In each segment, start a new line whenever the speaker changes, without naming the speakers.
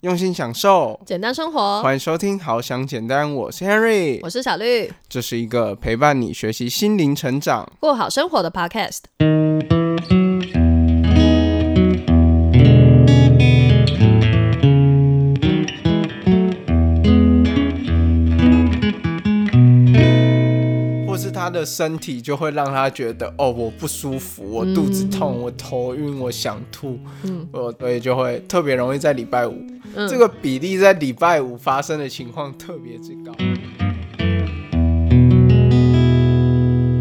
用心享受，
简单生活。
欢迎收听《好想简单》，我是 Henry，
我是小绿，
这是一个陪伴你学习心灵成长、
过好生活的 Podcast。
或是他的身体就会让他觉得哦，我不舒服，我肚子痛，我头晕，我想吐，嗯，我所以就会特别容易在礼拜五，这个比例在礼拜五发生的情况特别之高。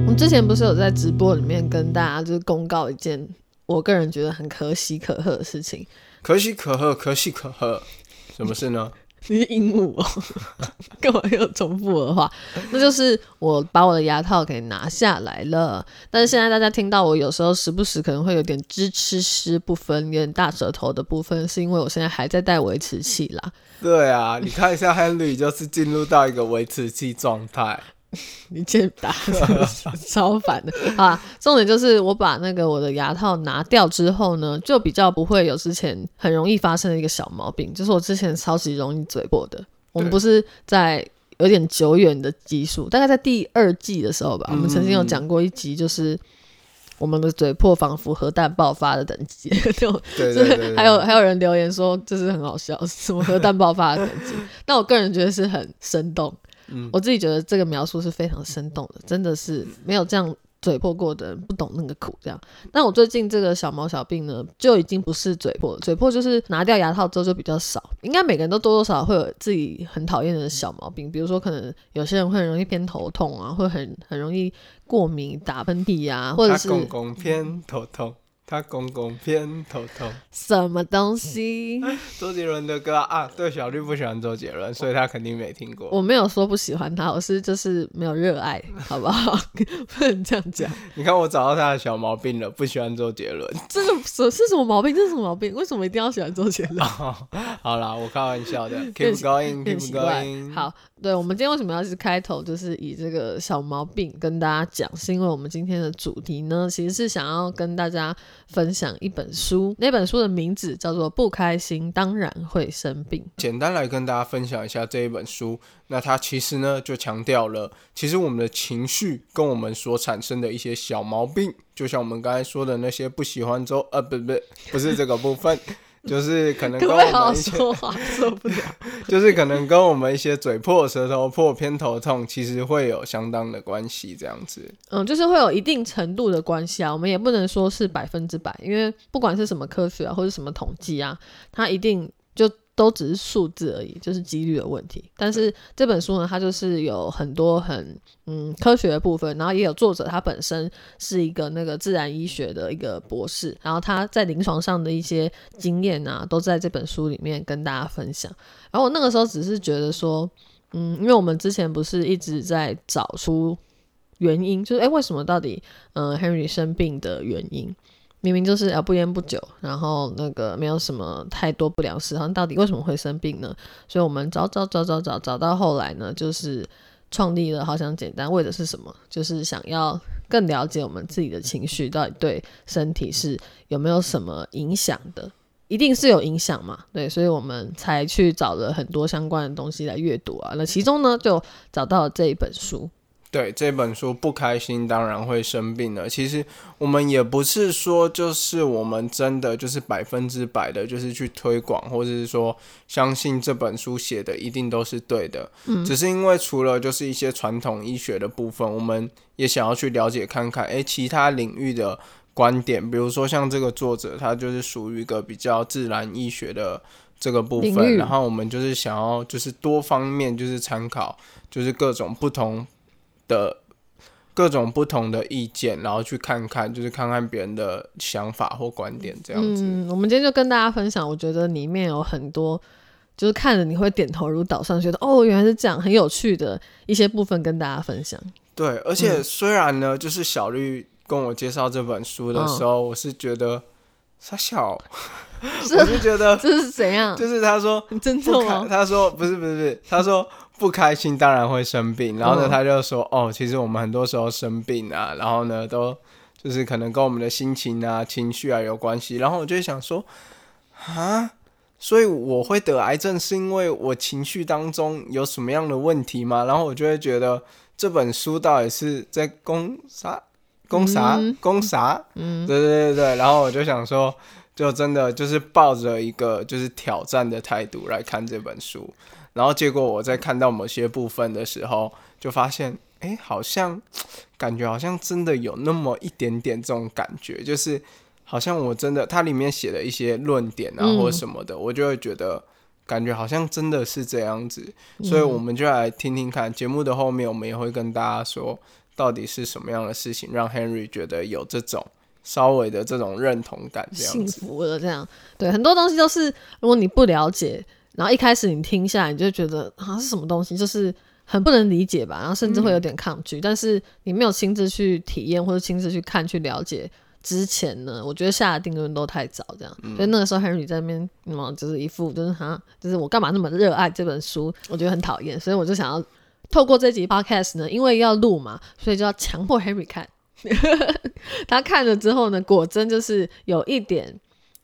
我们之前不是有在直播里面跟大家就是公告一件我个人觉得很可喜可贺的事情，
可喜可贺，可喜可贺，什么事呢？
你是鹦鹉哦，干嘛又重复我的话？那就是我把我的牙套给拿下来了。但是现在大家听到我有时候时不时可能会有点支吃湿不分，有点大舌头的部分，是因为我现在还在戴维持器啦。
对啊，你看一下 Henry 就是进入到一个维持器状态。
你欠打超烦的 啊！重点就是我把那个我的牙套拿掉之后呢，就比较不会有之前很容易发生的一个小毛病，就是我之前超级容易嘴破的。我们不是在有点久远的集数，大概在第二季的时候吧，我们曾经有讲过一集，就是我们的嘴破仿佛核弹爆发的等级，就
是
还有还有人留言说这是很好笑，什么核弹爆发的等级？但我个人觉得是很生动。我自己觉得这个描述是非常生动的，真的是没有这样嘴破过的人不懂那个苦。这样，但我最近这个小毛小病呢，就已经不是嘴破，嘴破就是拿掉牙套之后就比较少。应该每个人都多多少少会有自己很讨厌的小毛病，比如说可能有些人会很容易偏头痛啊，会很很容易过敏、打喷嚏呀，或者是
公公偏头痛。他公公偏头痛，
什么东西？
周杰伦的歌啊，对，小绿不喜欢周杰伦，所以他肯定没听过。
我没有说不喜欢他，我是就是没有热爱，好不好？不能这样讲。
你看我找到他的小毛病了，不喜欢周杰伦。
这个是是什么毛病？这是什么毛病？为什么一定要喜欢周杰伦？
好啦，我开玩笑的。Keep going，keep going。
好。对，我们今天为什么要是开头，就是以这个小毛病跟大家讲，是因为我们今天的主题呢，其实是想要跟大家分享一本书，那本书的名字叫做《不开心当然会生病》。
简单来跟大家分享一下这一本书，那它其实呢就强调了，其实我们的情绪跟我们所产生的一些小毛病，就像我们刚才说的那些不喜欢之后，呃，不不，不是这个部分。就是可能跟我们一些
受不了，
就是可能跟我们一些嘴破、舌头破、偏头痛，其实会有相当的关系。这样子，
嗯，就是会有一定程度的关系啊。我们也不能说是百分之百，因为不管是什么科学啊，或者什么统计啊，它一定就。都只是数字而已，就是几率的问题。但是这本书呢，它就是有很多很嗯科学的部分，然后也有作者他本身是一个那个自然医学的一个博士，然后他在临床上的一些经验啊，都在这本书里面跟大家分享。然后我那个时候只是觉得说，嗯，因为我们之前不是一直在找出原因，就是诶，为什么到底嗯 Henry 生病的原因？明明就是啊不烟不酒，然后那个没有什么太多不良嗜好，到底为什么会生病呢？所以我们找找找找找找到后来呢，就是创立了好想简单，为的是什么？就是想要更了解我们自己的情绪到底对身体是有没有什么影响的，一定是有影响嘛？对，所以我们才去找了很多相关的东西来阅读啊。那其中呢，就找到了这一本书。
对这本书不开心，当然会生病了。其实我们也不是说，就是我们真的就是百分之百的，就是去推广，或者是说相信这本书写的一定都是对的。嗯，只是因为除了就是一些传统医学的部分，我们也想要去了解看看，诶，其他领域的观点，比如说像这个作者，他就是属于一个比较自然医学的这个部分，然后我们就是想要就是多方面就是参考，就是各种不同。的各种不同的意见，然后去看看，就是看看别人的想法或观点这样子。
嗯，我们今天就跟大家分享，我觉得里面有很多，就是看着你会点头如捣蒜，觉得哦原来是这样，很有趣的一些部分跟大家分享。
对，而且虽然呢，就是小绿跟我介绍这本书的时候，我是觉得傻小，我是觉得
这是怎样？
就是他说你
真重吗？
他说不是不是不是，他说。不开心当然会生病，然后呢，他就说：“哦，其实我们很多时候生病啊，然后呢，都就是可能跟我们的心情啊、情绪啊有关系。”然后我就想说：“啊，所以我会得癌症是因为我情绪当中有什么样的问题吗？然后我就会觉得这本书到底是在攻啥？攻啥？攻啥？嗯，对对对对。然后我就想说，就真的就是抱着一个就是挑战的态度来看这本书。然后结果我在看到某些部分的时候，就发现，哎，好像感觉好像真的有那么一点点这种感觉，就是。好像我真的，它里面写的一些论点啊，或者什么的，我就会觉得感觉好像真的是这样子，所以我们就来听听看。节目的后面，我们也会跟大家说，到底是什么样的事情让 Henry 觉得有这种稍微的这种认同感，这样
幸福的。这样对很多东西都是，如果你不了解，然后一开始你听下来，你就觉得啊是什么东西，就是很不能理解吧，然后甚至会有点抗拒。但是你没有亲自去体验或者亲自去看去了解。之前呢，我觉得下的定论都太早，这样，所以那个时候 Henry 在那边，嗯，就是一副就是哈，就是我干嘛那么热爱这本书，我觉得很讨厌，所以我就想要透过这集 Podcast 呢，因为要录嘛，所以就要强迫 Henry 看。他看了之后呢，果真就是有一点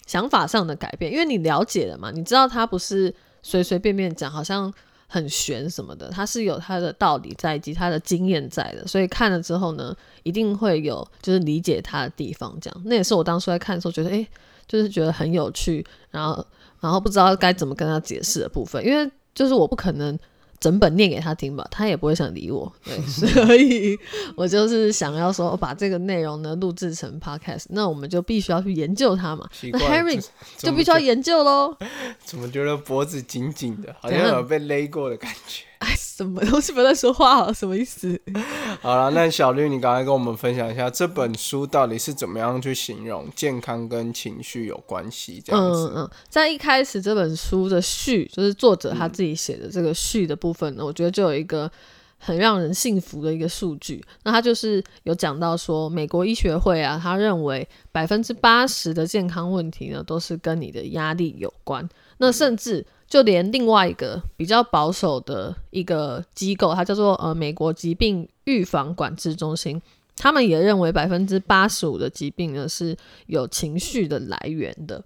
想法上的改变，因为你了解了嘛，你知道他不是随随便便讲，好像。很玄什么的，他是有他的道理在以及他的经验在的，所以看了之后呢，一定会有就是理解他的地方。这样，那也是我当初在看的时候觉得，哎，就是觉得很有趣，然后然后不知道该怎么跟他解释的部分，因为就是我不可能。整本念给他听吧，他也不会想理我。对，所以我就是想要说，把这个内容呢录制成 podcast，那我们就必须要去研究它嘛。那 Harry 就必须要研究喽。
怎么觉得脖子紧紧的，好像有被勒过的感觉？
哎，什么东西不在说话？什么意思？
好了，那小绿，你刚才跟我们分享一下这本书到底是怎么样去形容健康跟情绪有关系？这样子。嗯嗯，
在一开始这本书的序，就是作者他自己写的这个序的部分呢，我觉得就有一个很让人信服的一个数据。那他就是有讲到说，美国医学会啊，他认为百分之八十的健康问题呢，都是跟你的压力有关。那甚至。就连另外一个比较保守的一个机构，它叫做呃美国疾病预防管制中心，他们也认为百分之八十五的疾病呢是有情绪的来源的。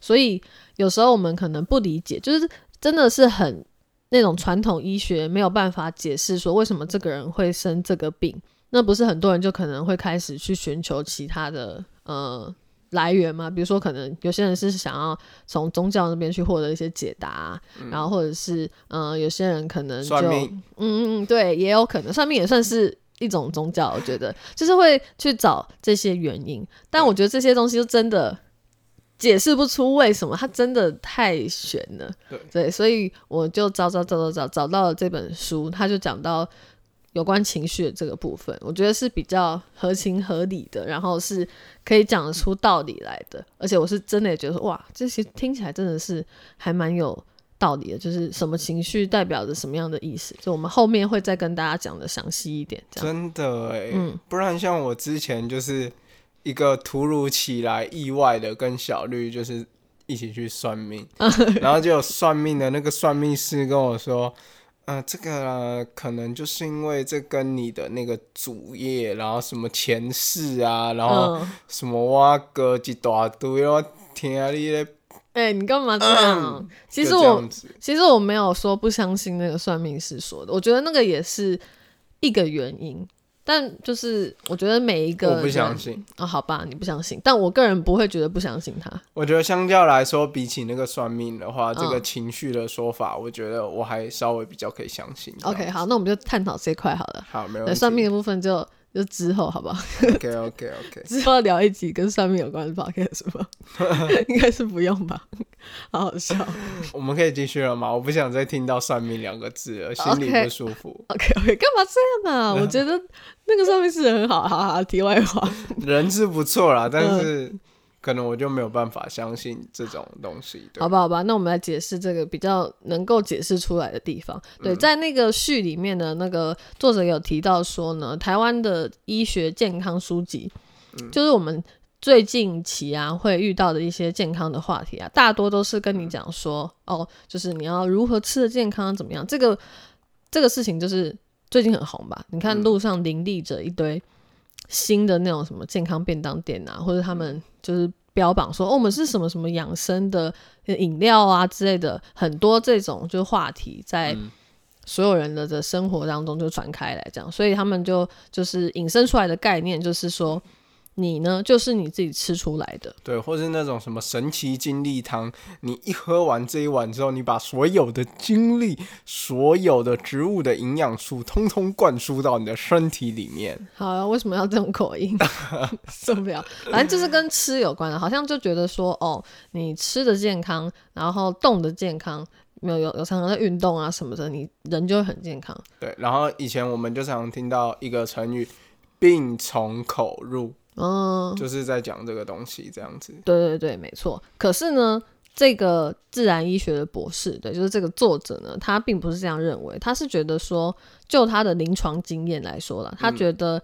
所以有时候我们可能不理解，就是真的是很那种传统医学没有办法解释说为什么这个人会生这个病，那不是很多人就可能会开始去寻求其他的呃。来源嘛，比如说可能有些人是想要从宗教那边去获得一些解答，然后或者是嗯，有些人可能就嗯嗯对，也有可能。算命也算是一种宗教，我觉得。就是会去找这些原因，但我觉得这些东西就真的解释不出为什么，它真的太玄了，对，所以我就找找找找找找到了这本书，他就讲到。有关情绪的这个部分，我觉得是比较合情合理的，然后是可以讲得出道理来的。而且我是真的也觉得，哇，这些听起来真的是还蛮有道理的。就是什么情绪代表着什么样的意思，就我们后面会再跟大家讲的详细一点。
真的哎，嗯，不然像我之前就是一个突如其来、意外的跟小绿就是一起去算命，然后就有算命的那个算命师跟我说。呃，这个可能就是因为这跟你的那个主业，然后什么前世啊，然后什么挖个一大堆，我听你咧。
哎，你干嘛这样？其实我其实我没有说不相信那个算命师说的，我觉得那个也是一个原因。但就是我觉得每一个
我不相信
啊，好吧，你不相信，但我个人不会觉得不相信他。
我觉得相较来说，比起那个算命的话，这个情绪的说法，我觉得我还稍微比较可以相信。
OK，好，那我们就探讨这块好了。
好，没有
算命的部分就。就之后好不好
？OK OK OK。
之后聊一集跟算命有关的 podcast 吗？应该是不用吧，好好笑。
我们可以继续了吗？我不想再听到算命两个字了，心里不舒服。
OK OK，干嘛这样啊？我觉得那个算命是很好，哈哈题外话。
人是不错啦，但是。可能我就没有办法相信这种东西，
好吧，好吧，那我们来解释这个比较能够解释出来的地方。对，在那个序里面呢那个作者有提到说呢，台湾的医学健康书籍，就是我们最近期啊会遇到的一些健康的话题啊，大多都是跟你讲说，哦，就是你要如何吃的健康怎么样，这个这个事情就是最近很红吧？你看路上林立着一堆。新的那种什么健康便当店啊，或者他们就是标榜说，哦，我们是什么什么养生的饮料啊之类的，很多这种就话题在所有人的的生活当中就传开来，这样，所以他们就就是引申出来的概念就是说。你呢，就是你自己吃出来的，
对，或是那种什么神奇精力汤，你一喝完这一碗之后，你把所有的精力、所有的植物的营养素，通通灌输到你的身体里面。
好，为什么要这种口音？受不了。反正就是跟吃有关的，好像就觉得说，哦，你吃的健康，然后动的健康，没有有有常常在运动啊什么的，你人就会很健康。
对，然后以前我们就常听到一个成语“病从口入”。嗯，就是在讲这个东西这样子。
对对对，没错。可是呢，这个自然医学的博士，对，就是这个作者呢，他并不是这样认为。他是觉得说，就他的临床经验来说了，他觉得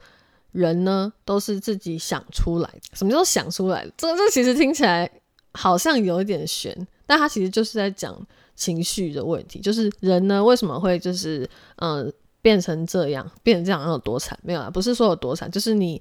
人呢都是自己想出来的。什么叫想出来的？这这其实听起来好像有一点悬，但他其实就是在讲情绪的问题。就是人呢为什么会就是嗯变成这样，变成这样有多惨？没有啊，不是说有多惨，就是你。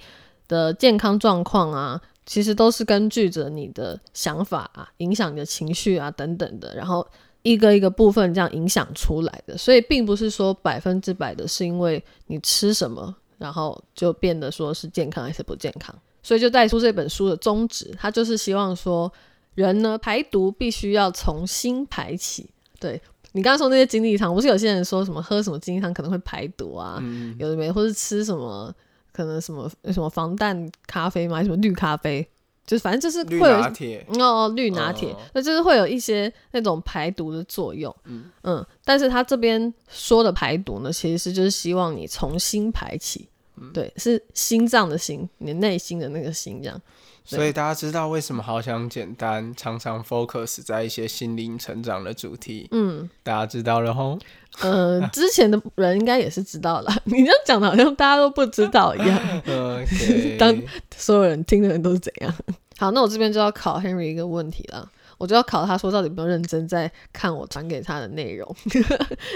的健康状况啊，其实都是根据着你的想法啊，影响你的情绪啊等等的，然后一个一个部分这样影响出来的，所以并不是说百分之百的是因为你吃什么，然后就变得说是健康还是不健康。所以就带出这本书的宗旨，它就是希望说人呢排毒必须要从心排起。对你刚刚说那些精力汤，不是有些人说什么喝什么精力汤可能会排毒啊，有的没，或是吃什么。可能什么什么防弹咖啡吗？什么绿咖啡？就是反正就是会有哦，绿拿铁，那就是会有一些那种排毒的作用。嗯嗯，但是他这边说的排毒呢，其实是就是希望你从心排起，对，是心脏的心，你内心的那个心这样。
所以大家知道为什么好想简单，常常 focus 在一些心灵成长的主题。嗯，大家知道了吼。
呃，之前的人应该也是知道了。你这样讲的好像大家都不知道一样。当所有人听的人都是怎样？好，那我这边就要考 Henry 一个问题了。我就要考他说到底有没有认真在看我传给他的内容，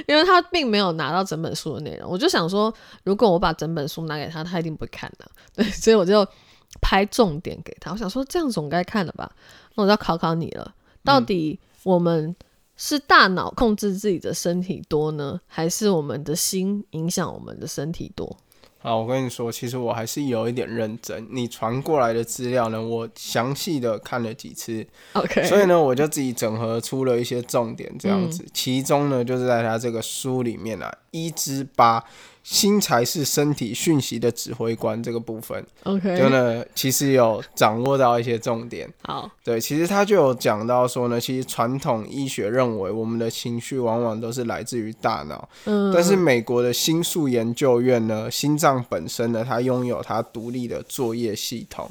因为他并没有拿到整本书的内容。我就想说，如果我把整本书拿给他，他一定不会看的。对，所以我就。拍重点给他，我想说这样总该看了吧？那我要考考你了，到底我们是大脑控制自己的身体多呢，还是我们的心影响我们的身体多？
好，我跟你说，其实我还是有一点认真。你传过来的资料呢，我详细的看了几次
，OK，
所以呢，我就自己整合出了一些重点，这样子。其中呢，就是在他这个书里面啊，一之八。心才是身体讯息的指挥官，这个部分
，OK，
就呢，其实有掌握到一些重点。
好，
对，其实他就有讲到说呢，其实传统医学认为我们的情绪往往都是来自于大脑，嗯，但是美国的心术研究院呢，心脏本身呢，它拥有它独立的作业系统。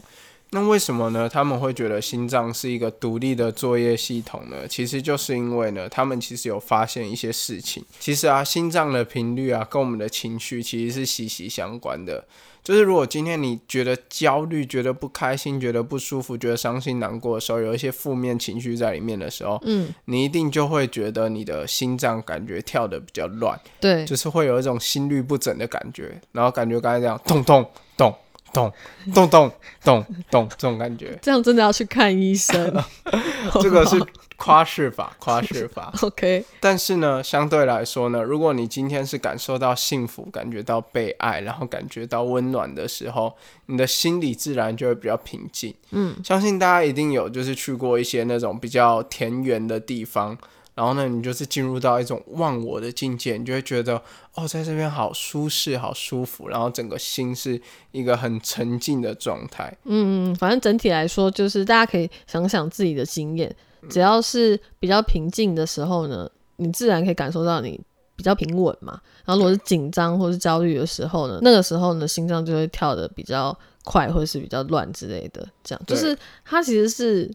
那为什么呢？他们会觉得心脏是一个独立的作业系统呢？其实就是因为呢，他们其实有发现一些事情。其实啊，心脏的频率啊，跟我们的情绪其实是息息相关的。就是如果今天你觉得焦虑、觉得不开心、觉得不舒服、觉得伤心难过的时候，有一些负面情绪在里面的时候，嗯，你一定就会觉得你的心脏感觉跳的比较乱，
对，
就是会有一种心律不整的感觉，然后感觉刚才这样咚咚咚。咚咚咚咚咚，这种感觉，
这样真的要去看医生。
这个是 夸饰法，夸饰法。
OK，
但是呢，相对来说呢，如果你今天是感受到幸福、感觉到被爱，然后感觉到温暖的时候，你的心里自然就会比较平静。嗯，相信大家一定有就是去过一些那种比较田园的地方。然后呢，你就是进入到一种忘我的境界，你就会觉得哦，在这边好舒适、好舒服，然后整个心是一个很沉静的状态。
嗯，反正整体来说，就是大家可以想想自己的经验，只要是比较平静的时候呢，你自然可以感受到你比较平稳嘛。然后如果是紧张或是焦虑的时候呢，那个时候呢，心脏就会跳的比较快，或者是比较乱之类的。这样就是它其实是。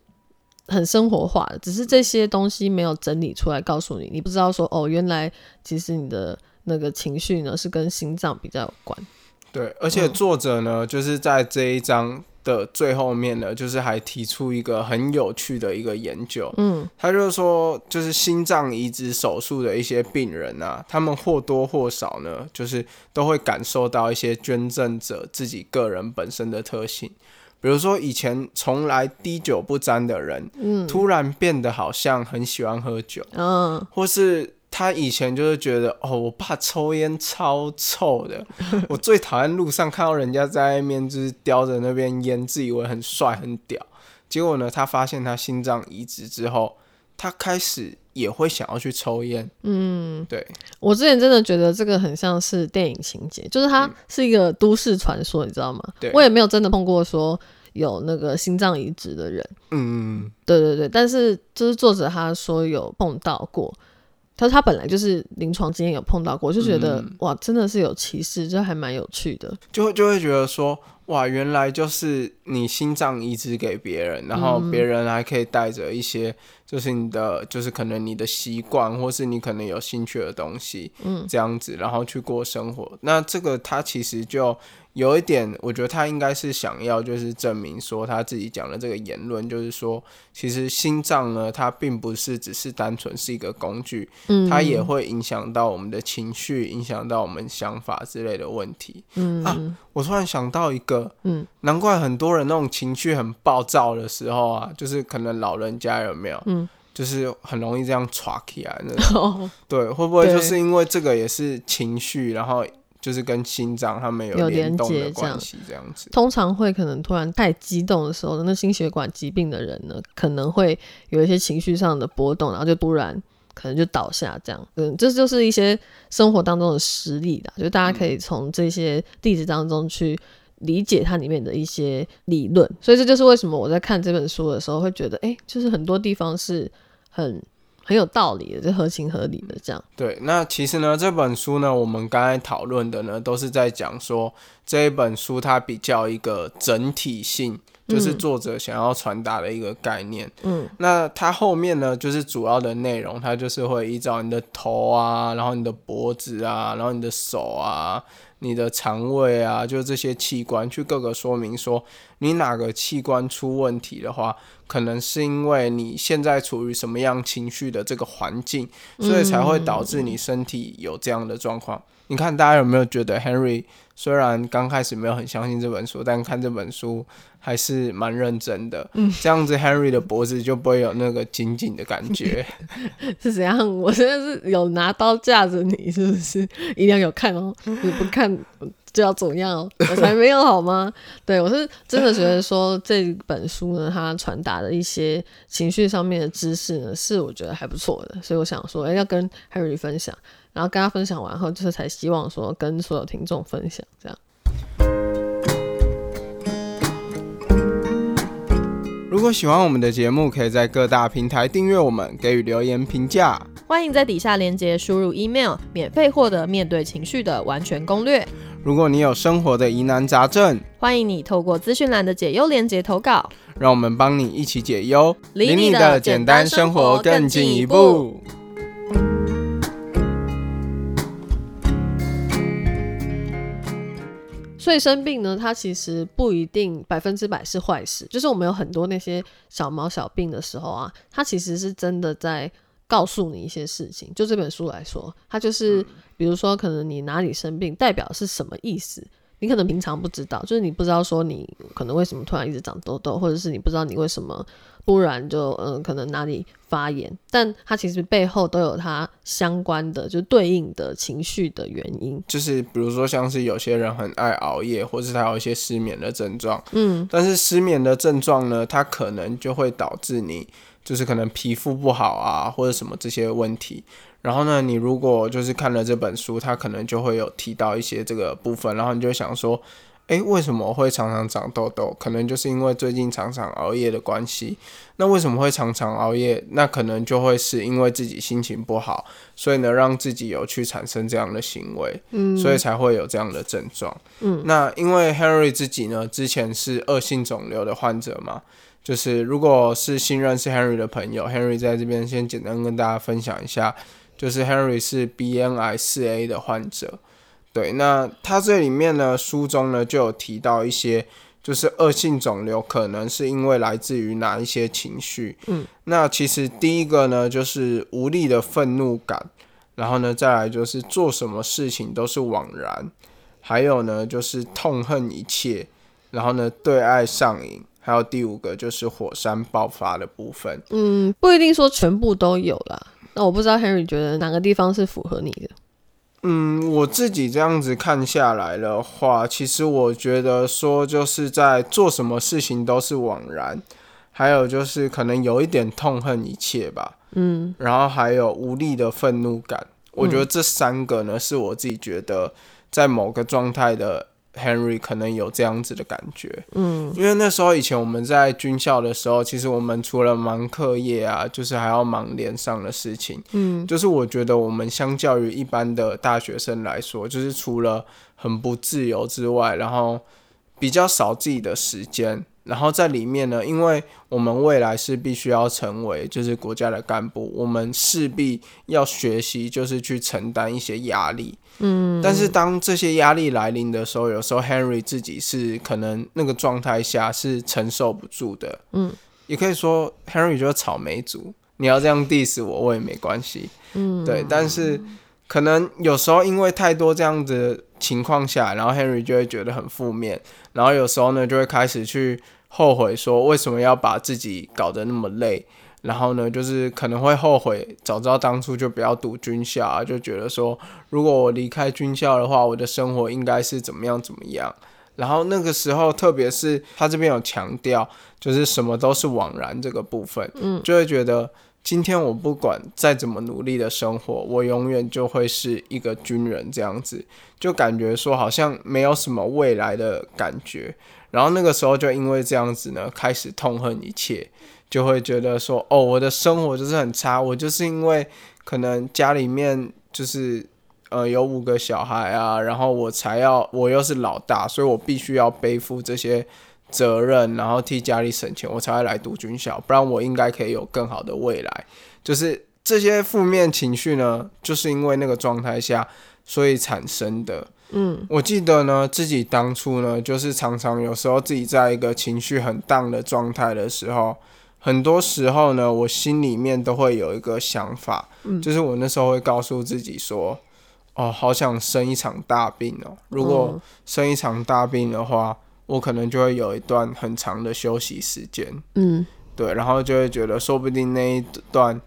很生活化的，只是这些东西没有整理出来告诉你，你不知道说哦，原来其实你的那个情绪呢是跟心脏比较有关。
对，而且作者呢就是在这一章的最后面呢，就是还提出一个很有趣的一个研究。嗯，他就是说，就是心脏移植手术的一些病人啊，他们或多或少呢，就是都会感受到一些捐赠者自己个人本身的特性。比如说以前从来滴酒不沾的人，
嗯
突然变得好像很喜欢喝酒，
嗯，
或是他以前就是觉得哦，我爸抽烟超臭的，我最讨厌路上看到人家在那边就是叼着那边烟，自以为很帅很屌。结果呢，他发现他心脏移植之后，他开始也会想要去抽烟。嗯，对，
我之前真的觉得这个很像是电影情节，就是它是一个都市传说，你知道吗？
对。
我也没有真的碰过说有那个心脏移植的人，
嗯，
对对对，但是就是作者他说有碰到过，他说他本来就是临床经验有碰到过，就觉得、哇，真的是有歧视，就还蛮有趣的。
就会就会觉得说，哇，原来就是你心脏移植给别人，然后别人还可以带着一些，就是你的，就是可能你的习惯，或是你可能有兴趣的东西，嗯，这样子，然后去过生活。那这个他其实就有一点，我觉得他应该是想要就是证明说他自己讲的这个言论，就是说，其实心脏呢，它并不是只是单纯是一个工具，
嗯，
它也会影响到我们的情绪，影响到我们想法之类的问题。
嗯。
啊我突然想到一个，
嗯，
难怪很多人那种情绪很暴躁的时候啊，就是可能老人家有没有，
嗯，
就是很容易这样歘起来那种。
哦，
对，会不会就是因为这个也是情绪，然后就是跟心脏他们
有
联动的
连接这样
关系，这样子。
通常会可能突然太激动的时候，那心血管疾病的人呢，可能会有一些情绪上的波动，然后就突然可能就倒下这样。嗯，这就是一些生活当中的实例啦，就大家可以从这些例子当中去。理解它里面的一些理论，所以这就是为什么我在看这本书的时候会觉得，哎、就是很多地方是很很有道理的，就合情合理的这样。
对，那其实呢，这本书呢，我们刚才讨论的呢，都是在讲说这一本书它比较一个整体性，就是作者想要传达的一个概念。
嗯，
那它后面呢，就是主要的内容，它就是会依照你的头啊，然后你的脖子啊，然后你的手啊。你的肠胃啊，就这些器官去各个说明说，你哪个器官出问题的话，可能是因为你现在处于什么样情绪的这个环境，所以才会导致你身体有这样的状况。你看，大家有没有觉得 Henry 虽然刚开始没有很相信这本书，但看这本书还是蛮认真的。嗯，这样子 Henry 的脖子就不会有那个紧紧的感觉。
是怎样？我现在是有拿刀架着你，是不是？一定要有看哦，你不看就要怎么样哦？我才没有好吗？对我是真的觉得说这本书呢，它传达的一些情绪上面的知识呢，是我觉得还不错的，所以我想说，哎、要跟 Harry 分享，然后跟他分享完后，就是才希望说跟所有听众分享这样。
如果喜欢我们的节目，可以在各大平台订阅我们，给予留言评价。
欢迎在底下链接输入 email，免费获得面对情绪的完全攻略。
如果你有生活的疑难杂症，
欢迎你透过资讯栏的解忧链接投稿。
让我们帮你一起解忧，
离你
你
的
简单生活更进一步。
所以生病呢，它其实不一定百分之百是坏事。就是我们有很多那些小毛小病的时候啊，它其实是真的在告诉你一些事情。就这本书来说，它就是比如说，可能你哪里生病，代表是什么意思？你可能平常不知道，就是你不知道说你可能为什么突然一直长痘痘，或者是你不知道你为什么突然就嗯、呃可能哪里发炎，但它其实背后都有它相关的就对应的情绪的原因。
就是比如说，像是有些人很爱熬夜，或是他有一些失眠的症状，
嗯，
但是失眠的症状呢，它可能就会导致你就是可能皮肤不好啊，或者什么这些问题。然后呢，你如果就是看了这本书，它可能就会有提到一些这个部分，然后你就想说，诶，为什么会常常长痘痘？可能就是因为最近常常熬夜的关系。那为什么会常常熬夜？那可能就会是因为自己心情不好，所以呢，让自己有去产生这样的行为，嗯，所以才会有这样的症状。嗯，那因为 Henry 自己呢，之前是恶性肿瘤的患者嘛。就是如果是新认识 Henry 的朋友，Henry 在这边先简单跟大家分享一下，就是 Henry 是 BNI 四 A 的患者。对，那他这里面呢，书中呢就有提到一些，就是恶性肿瘤可能是因为来自于哪一些情绪。嗯，那其实第一个呢，就是无力的愤怒感，然后呢，再来就是做什么事情都是枉然，还有呢，就是痛恨一切。然后呢对爱上瘾，还有第五个就是火山爆发的部分。
嗯，不一定说全部都有啦。那我不知道 Henry 觉得哪个地方是符合你的。
嗯，我自己这样子看下来的话，其实我觉得说就是在做什么事情都是枉然，还有就是可能有一点痛恨一切吧。嗯，然后还有无力的愤怒感。我觉得这三个呢，是我自己觉得在某个状态的。Henry 可能有这样子的感觉，嗯，因为那时候以前我们在军校的时候，其实我们除了忙课业啊，就是还要忙连上的事情，嗯，就是我觉得我们相较于一般的大学生来说，就是除了很不自由之外，然后比较少自己的时间。然后在里面呢，因为我们未来是必须要成为就是国家的干部，我们势必要学习，就是去承担一些压力。嗯，但是当这些压力来临的时候，有时候 Henry 自己是可能那个状态下是承受不住的。嗯，也可以说 Henry 就是草莓族，你要这样 diss 我，我也没关系。嗯，对，但是可能有时候因为太多这样子情况下，然后 Henry 就会觉得很负面，然后有时候呢就会开始去。后悔说为什么要把自己搞得那么累，然后呢，就是可能会后悔早知道当初就不要读军校啊，就觉得说如果我离开军校的话，我的生活应该是怎么样怎么样。然后那个时候，特别是他这边有强调，就是什么都是枉然这个部分，嗯，就会觉得今天我不管再怎么努力的生活，我永远就会是一个军人这样子，就感觉说好像没有什么未来的感觉。然后那个时候就因为这样子呢，开始痛恨一切，就会觉得说，哦，我的生活就是很差，我就是因为可能家里面就是呃有五个小孩啊，然后我才要我又是老大，所以我必须要背负这些责任，然后替家里省钱，我才会来读军校，不然我应该可以有更好的未来。就是这些负面情绪呢，就是因为那个状态下，所以产生的。嗯，我记得呢，自己当初呢，就是常常有时候自己在一个情绪很荡的状态的时候，很多时候呢，我心里面都会有一个想法，就是我那时候会告诉自己说，哦，好想生一场大病哦，如果生一场大病的话，我可能就会有一段很长的休息时间，嗯，对，然后就会觉得，说不定那一段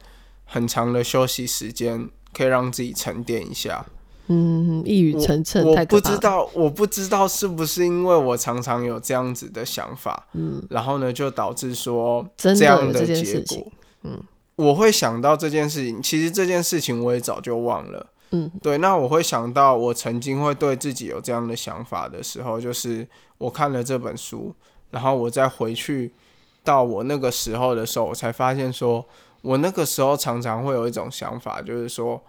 很长的休息时间可以让自己沉淀一下。
嗯，一语成谶，
我不知道，我不知道是不是因为我常常有这样子的想法，嗯，然后呢，就导致说这样的结果，嗯，我会想到这件事情，其实这件事情我也早就忘了，嗯，对，那我会想到我曾经会对自己有这样的想法的时候，就是我看了这本书，然后我再回去到我那个时候的时候，我才发现说，我那个时候常常会有一种想法，就是说。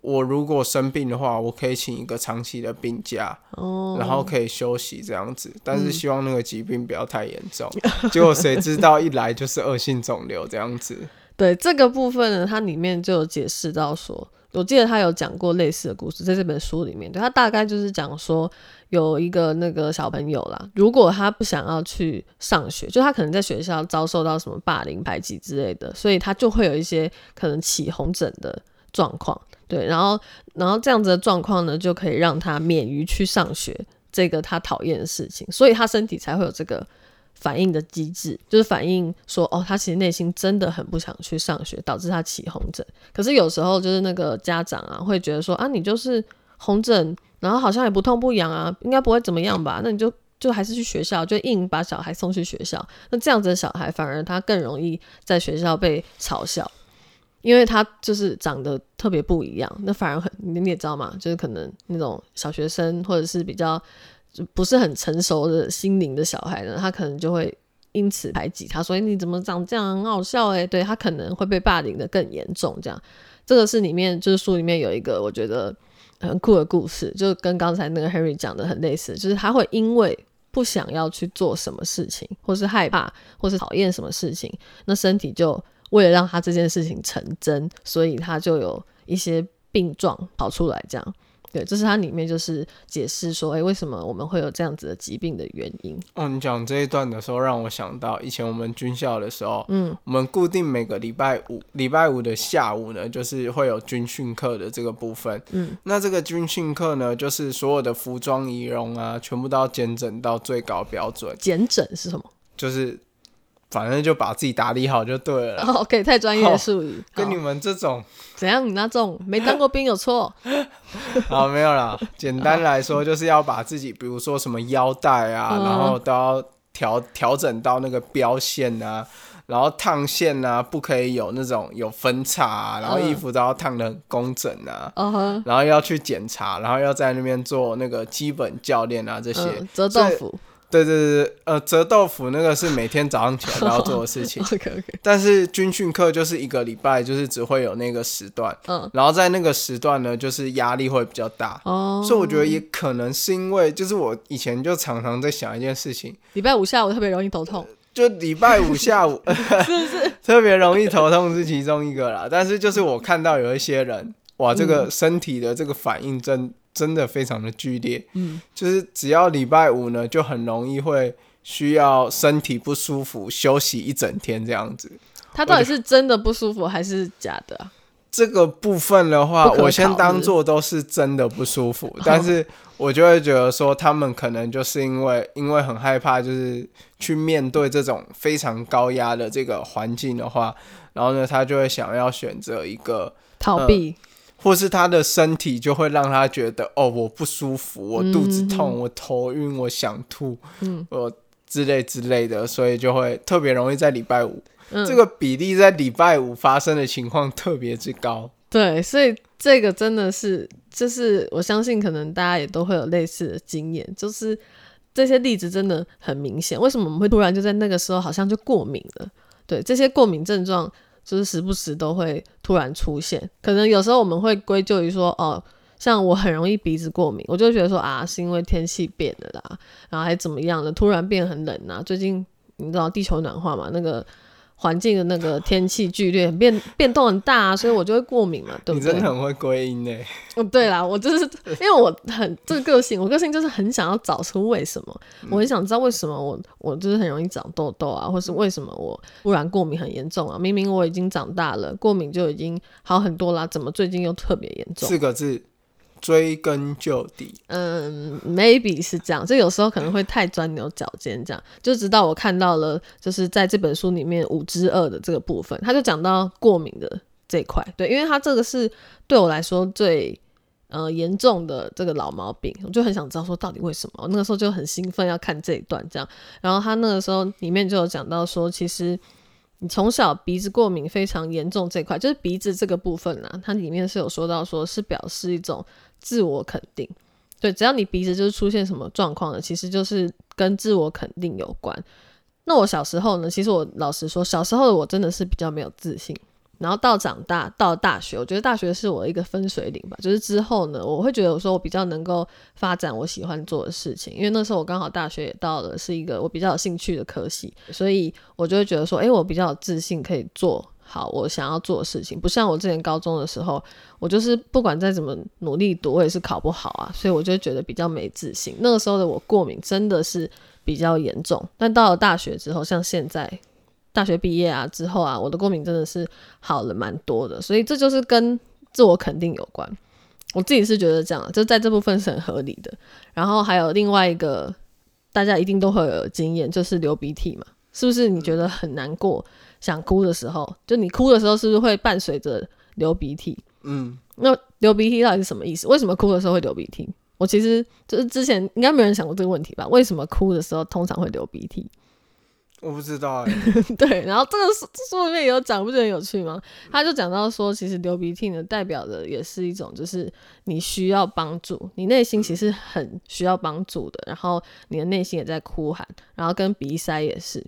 我如果生病的话，我可以请一个长期的病假，然后可以休息这样子。但是希望那个疾病不要太严重。结果谁知道一来就是恶性肿瘤这样子。
对这个部分呢，它里面就有解释到说，我记得他有讲过类似的故事，在这本书里面，对他大概就是讲说，有一个那个小朋友啦，如果他不想要去上学，就他可能在学校遭受到什么霸凌、排挤之类的，所以他就会有一些可能起红疹的状况。对，然后，然后这样子的状况呢，就可以让他免于去上学这个他讨厌的事情，所以他身体才会有这个反应的机制，就是反应说，哦，他其实内心真的很不想去上学，导致他起红疹。可是有时候就是那个家长啊，会觉得说，啊，你就是红疹，然后好像也不痛不痒啊，应该不会怎么样吧？那你就就还是去学校，就硬把小孩送去学校。那这样子的小孩，反而他更容易在学校被嘲笑。因为他就是长得特别不一样，那反而很你也知道嘛，就是可能那种小学生或者是比较就不是很成熟的心灵的小孩呢，他可能就会因此排挤他，所以你怎么长这样很好笑诶，对他可能会被霸凌的更严重。这样，这个是里面就是书里面有一个我觉得很酷的故事，就跟刚才那个 Harry 讲的很类似，就是他会因为不想要去做什么事情，或是害怕，或是讨厌什么事情，那身体就。为了让他这件事情成真，所以他就有一些病状跑出来，这样对，这是它里面就是解释说，哎、为什么我们会有这样子的疾病的原因。
哦，你讲这一段的时候，让我想到以前我们军校的时候，
嗯，
我们固定每个礼拜五，礼拜五的下午呢，就是会有军训课的这个部分。
嗯，
那这个军训课呢，就是所有的服装仪容啊，全部都要检整到最高标准，
减整是什么？
就是反正就把自己打理好就对了，
OK，太专业的术语。好
跟你们这种
怎样？你那种没当过兵有错？
好没有啦，简单来说就是要把自己，比如说什么腰带啊，
嗯
然后都要调调整到那个标线啊，然后烫线啊，不可以有那种有分叉啊，然后衣服都要烫的很工整啊，然后要去检查，然后要在那边做那个基本教练啊这些。
嗯，折豆腐。
对对对对，呃，折豆腐那个是每天早上起来都要做的事情，
OK OK，
但是军训课就是一个礼拜就是只会有那个时段，
嗯，
然后在那个时段呢，就是压力会比较大。
哦，
所以我觉得也可能是因为，就是我以前就常常在想一件事情，
礼拜五下午特别容易头痛。
就礼拜五下午 是 特别容易头痛是其中一个啦。但是就是我看到有一些人，哇，这个身体的这个反应真真的非常的剧烈，
嗯，
就是只要礼拜五呢，就很容易会需要身体不舒服休息一整天这样子。
他到底是真的不舒服还是假的啊？
这个部分的话，我先当做都是真的不舒服，但是我就会觉得说，他们可能就是因为因为很害怕，就是去面对这种非常高压的这个环境的话，然后呢，他就会想要选择一个，
逃避。
或是他的身体就会让他觉得，哦，我不舒服，我肚子痛，
嗯
我头晕，我想吐，
嗯
我之类之类的，所以就会特别容易在礼拜五，
嗯，
这个比例在礼拜五发生的情况特别之高。
对，所以这个真的是，就是我相信可能大家也都会有类似的经验，就是这些例子真的很明显。为什么我们会突然就在那个时候好像就过敏了？对，这些过敏症状就是时不时都会突然出现。可能有时候我们会归咎于说，哦，像我很容易鼻子过敏，我就觉得说啊，是因为天气变了啦，然后还怎么样的，突然变很冷啊。最近你知道地球暖化嘛，那个。环境的那个天气剧烈变变动很大、啊，所以我就会过敏嘛，对不对？
你真的很会归因呢。
嗯，对啦，我就是因为我很这个个性，我个性就是很想要找出为什么，我很想知道为什么我我就是很容易长痘痘啊，或是为什么我突然过敏很严重啊？明明我已经长大了，过敏就已经好很多啦，怎么最近又特别严重？
四个字，追根究底。
嗯，maybe 是这样，就有时候可能会太钻牛角尖，这样就直到我看到了，就是在这本书里面五之二的这个部分，他就讲到过敏的这一块，对，因为他这个是对我来说最呃严重的这个老毛病，我就很想知道说到底为什么，我那个时候就很兴奋要看这一段这样，然后他那个时候里面就有讲到说，其实。你从小鼻子过敏非常严重这块，就是鼻子这个部分啊，它里面是有说到，说是表示一种自我肯定。对，只要你鼻子就是出现什么状况呢，其实就是跟自我肯定有关。那我小时候呢，其实我老实说，小时候的我真的是比较没有自信。然后到长大，到大学，我觉得大学是我一个分水岭吧。就是之后呢，我会觉得我说我比较能够发展我喜欢做的事情，因为那时候我刚好大学也到了，是一个我比较有兴趣的科系，所以我就会觉得说，诶，我比较有自信，可以做好我想要做的事情。不像我之前高中的时候，我就是不管再怎么努力读，我也是考不好啊，所以我就觉得比较没自信。那个时候的我过敏真的是比较严重，但到了大学之后，像现在大学毕业啊之后啊，我的过敏真的是好了蛮多的，所以这就是跟自我肯定有关。我自己是觉得这样，就在这部分是很合理的。然后还有另外一个，大家一定都会有经验，就是流鼻涕嘛，是不是？你觉得很难过、想哭的时候，就你哭的时候，是不是会伴随着流鼻涕？
嗯，
那流鼻涕到底是什么意思？为什么哭的时候会流鼻涕？我其实就是之前应该没有人想过这个问题吧？为什么哭的时候通常会流鼻涕？
我不知道哎、
对，然后这个书书里面有讲，不觉得很有趣吗？他就讲到说，其实流鼻涕呢，代表的也是一种，就是你需要帮助，你内心其实很需要帮助的，然后你的内心也在哭喊，然后跟鼻塞也是，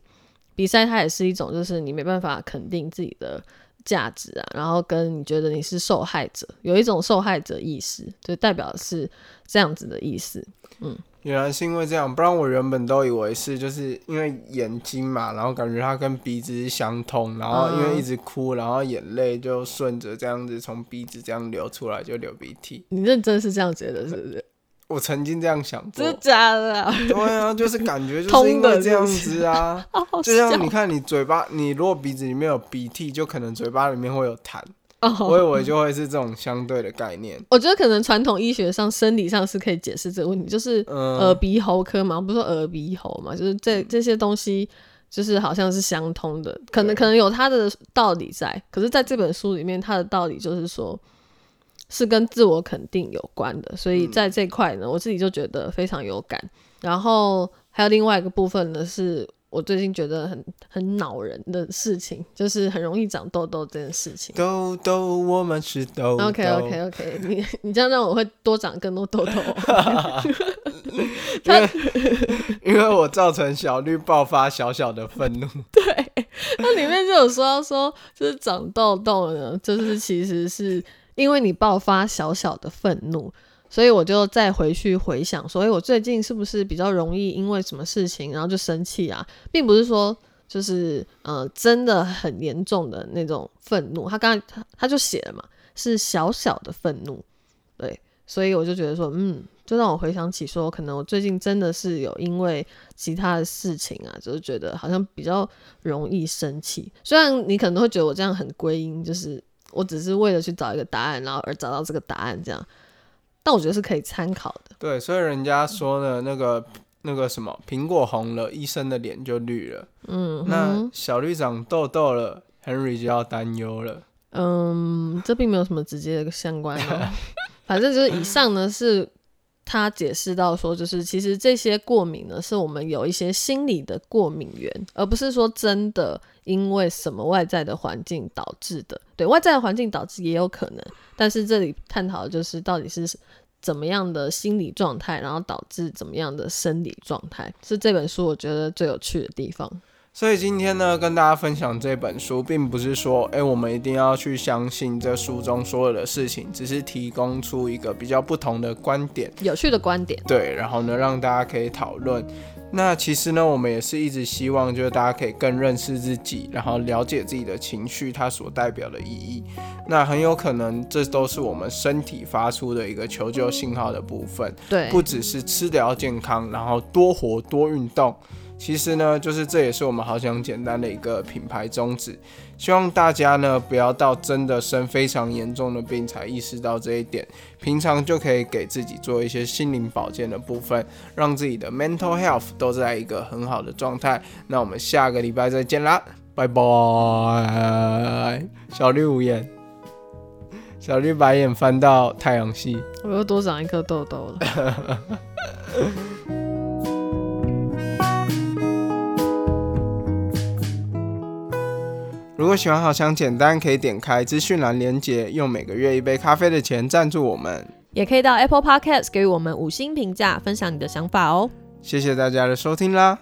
鼻塞它也是一种，就是你没办法肯定自己的价值啊，然后跟你觉得你是受害者，有一种受害者意识，就代表是这样子的意思。
嗯原来是因为这样，不然我原本都以为是就是因为眼睛嘛，然后感觉它跟鼻子是相通，然后因为一直哭，然后眼泪就顺着这样子从鼻子这样流出来，就流鼻涕。
你认真是这样觉得是不是？
我曾经这样想过，
真的假的啊？
对啊，就是感觉就是因为这样子啊，就像你看你嘴巴，你如果鼻子里面有鼻涕，就可能嘴巴里面会有痰，
哦。
我以为就会是这种相对的概念。
我觉得可能传统医学上、生理上是可以解释这个问题，就是
嗯。
耳鼻喉科嘛，不是说耳鼻喉嘛，就是这这些东西就是好像是相通的，可能可能有它的道理在，可是在这本书里面，它的道理就是说是跟自我肯定有关的，所以在这块呢，我自己就觉得非常有感。然后还有另外一个部分呢，是我最近觉得很很恼人的事情，就是很容易长痘痘这件事情。
痘痘，我们是痘痘。
OK OK OK，你你这样让我会多长更多痘痘。
因为因为我造成小绿爆发小小的愤怒。
那里面就有说到说，就是长痘痘呢，就是其实是因为你爆发小小的愤怒，所以我就再回去回想说，哎、我最近是不是比较容易因为什么事情然后就生气啊，并不是说。就是呃，真的很严重的那种愤怒。他刚才他他就写了嘛，是小小的愤怒，对，所以我就觉得说，嗯，就让我回想起说，可能我最近真的是有因为其他的事情啊，就是觉得好像比较容易生气。虽然你可能会觉得我这样很归因，就是我只是为了去找一个答案，然后而找到这个答案这样，但我觉得是可以参考的。
对，所以人家说呢，那个那个什么，苹果红了，医生的脸就绿了。
嗯
那，小绿长痘痘了，Henry 就要担忧了。
嗯，这并没有什么直接的相关哦。反正就是以上呢是。他解释到说，就是其实这些过敏呢，是我们有一些心理的过敏源，而不是说真的因为什么外在的环境导致的。对外在的环境导致也有可能，但是这里探讨的就是到底是怎么样的心理状态，然后导致怎么样的生理状态，是这本书我觉得最有趣的地方。
所以今天呢，跟大家分享这本书，并不是说，哎、我们一定要去相信这书中所有的事情，只是提供出一个比较不同的观点，
有趣的观点，
对，然后呢，让大家可以讨论。那其实呢，我们也是一直希望，就是大家可以更认识自己，然后了解自己的情绪，它所代表的意义。那很有可能，这都是我们身体发出的一个求救信号的部分。
对，
不只是吃的要健康，然后多活多运动。其实呢，就是这也是我们好想简单的一个品牌宗旨。希望大家呢不要到真的生非常严重的病才意识到这一点，平常就可以给自己做一些心灵保健的部分，让自己的 mental health 都在一个很好的状态。那我们下个礼拜再见啦，拜拜。小绿无言，小绿白眼翻到太阳系。
我又多长一颗痘痘了。
如果喜欢好想简单，可以点开资讯栏连接，用每个月一杯咖啡的钱赞助我们。
也可以到 Apple Podcast 给予我们五星评价，分享你的想法哦。
谢谢大家的收听啦。